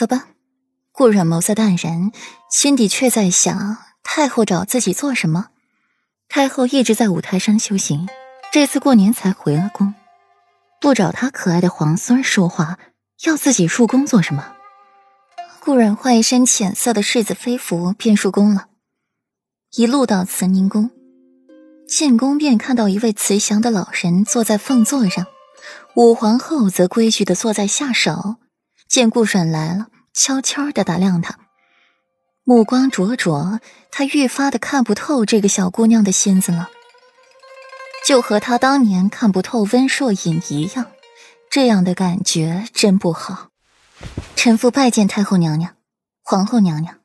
走吧。顾阮眸色淡然，心底却在想：太后找自己做什么？太后一直在五台山修行，这次过年才回了宫，不找她可爱的皇孙说话，要自己入宫做什么？顾阮换一身浅色的世子妃服，便入宫了。一路到慈宁宫，进宫便看到一位慈祥的老人坐在凤座上，武皇后则规矩的坐在下手。见顾阮来了。悄悄的打量她，目光灼灼，他愈发的看不透这个小姑娘的心思了，就和他当年看不透温若隐一样，这样的感觉真不好。臣妇拜见太后娘娘、皇后娘娘。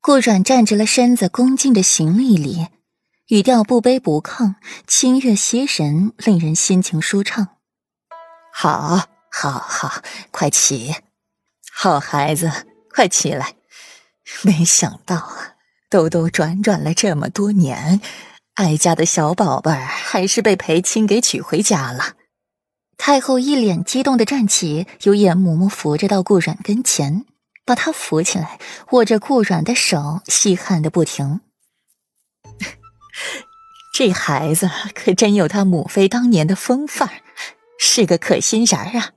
顾阮站直了身子，恭敬的行了一礼，语调不卑不亢，清悦息人，令人心情舒畅。好，好，好，快起。好孩子，快起来！没想到啊，兜兜转转了这么多年，哀家的小宝贝儿还是被裴青给娶回家了。太后一脸激动的站起，由严嬷嬷扶着到顾阮跟前，把他扶起来，握着顾阮的手，细汗的不停。这孩子可真有他母妃当年的风范儿，是个可心人儿啊！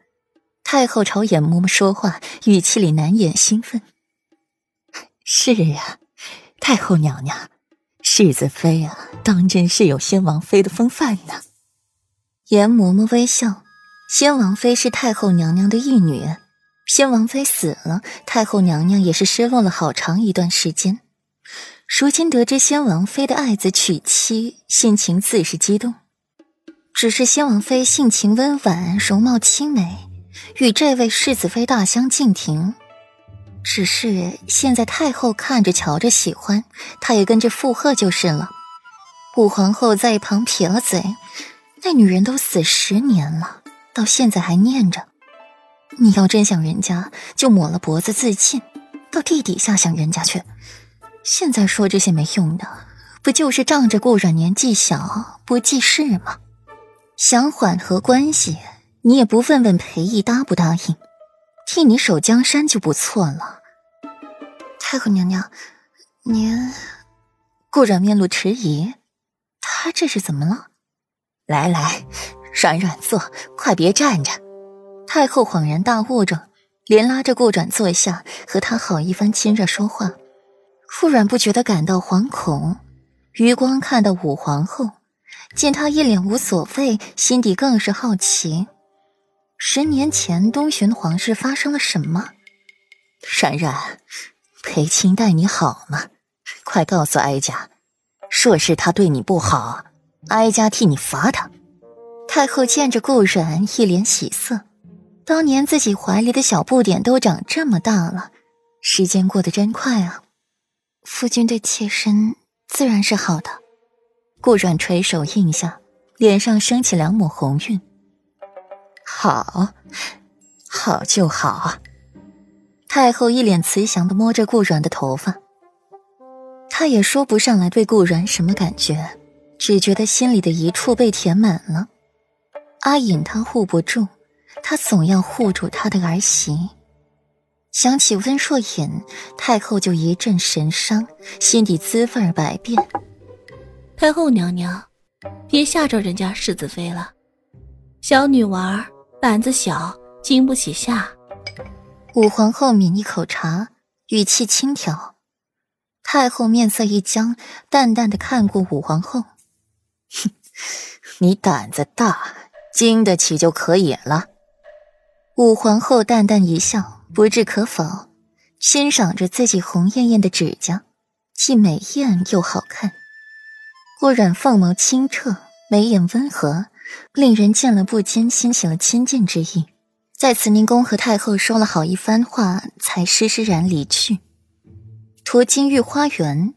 太后朝严嬷嬷说话，语气里难掩兴奋。是啊，太后娘娘，世子妃啊，当真是有先王妃的风范呢。严嬷嬷微笑，先王妃是太后娘娘的义女，先王妃死了，太后娘娘也是失落了好长一段时间。如今得知先王妃的爱子娶妻，心情自是激动。只是先王妃性情温婉，容貌清美。与这位世子妃大相径庭，只是现在太后看着瞧着喜欢，她也跟着附和就是了。武皇后在一旁撇了嘴：“那女人都死十年了，到现在还念着。你要真想人家，就抹了脖子自尽，到地底下想人家去。现在说这些没用的，不就是仗着顾阮年纪小不记事吗？想缓和关系。”你也不问问裴义答不答应，替你守江山就不错了。太后娘娘，您顾阮面露迟疑，他这是怎么了？来来，软软坐，快别站着。太后恍然大悟着，连拉着顾阮坐下，和他好一番亲热说话。顾阮不觉得感到惶恐，余光看到武皇后，见她一脸无所谓，心底更是好奇。十年前，东巡皇室发生了什么？冉冉，裴青待你好吗？快告诉哀家，若是他对你不好，哀家替你罚他。太后见着顾冉，一脸喜色。当年自己怀里的小不点都长这么大了，时间过得真快啊！夫君对妾身自然是好的。顾冉垂手应下，脸上升起两抹红晕。好，好就好。太后一脸慈祥的摸着顾阮的头发，她也说不上来对顾阮什么感觉，只觉得心里的一处被填满了。阿隐她护不住，她总要护住她的儿媳。想起温若隐，太后就一阵神伤，心底滋味百变。太后娘娘，别吓着人家世子妃了，小女娃。胆子小，经不起吓。武皇后抿一口茶，语气轻佻。太后面色一僵，淡淡的看过武皇后：“哼，你胆子大，经得起就可以了。”武皇后淡淡一笑，不置可否，欣赏着自己红艳艳的指甲，既美艳又好看。顾染凤眸清澈，眉眼温和。令人见了不禁兴起了亲近之意，在慈宁宫和太后说了好一番话，才施施然离去。途经御花园，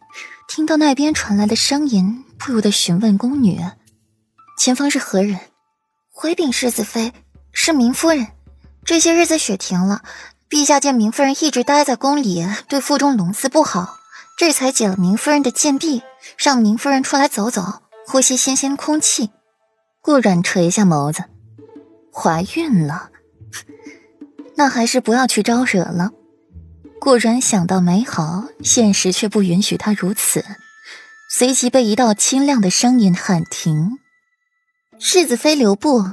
听到那边传来的声音，不由得询问宫女：“前方是何人？”回禀世子妃，是明夫人。这些日子雪停了，陛下见明夫人一直待在宫里，对腹中龙嗣不好，这才解了明夫人的禁闭，让明夫人出来走走，呼吸新鲜空气。顾阮垂下眸子，怀孕了，那还是不要去招惹了。顾然想到美好，现实却不允许他如此，随即被一道清亮的声音喊停：“世子妃留步！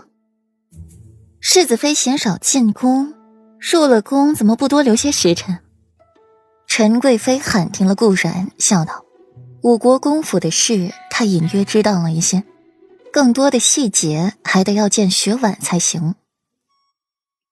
世子妃嫌少进宫，入了宫怎么不多留些时辰？”陈贵妃喊停了顾然，笑道：“五国公府的事，她隐约知道了一些，更多的细节还得要见雪婉才行。”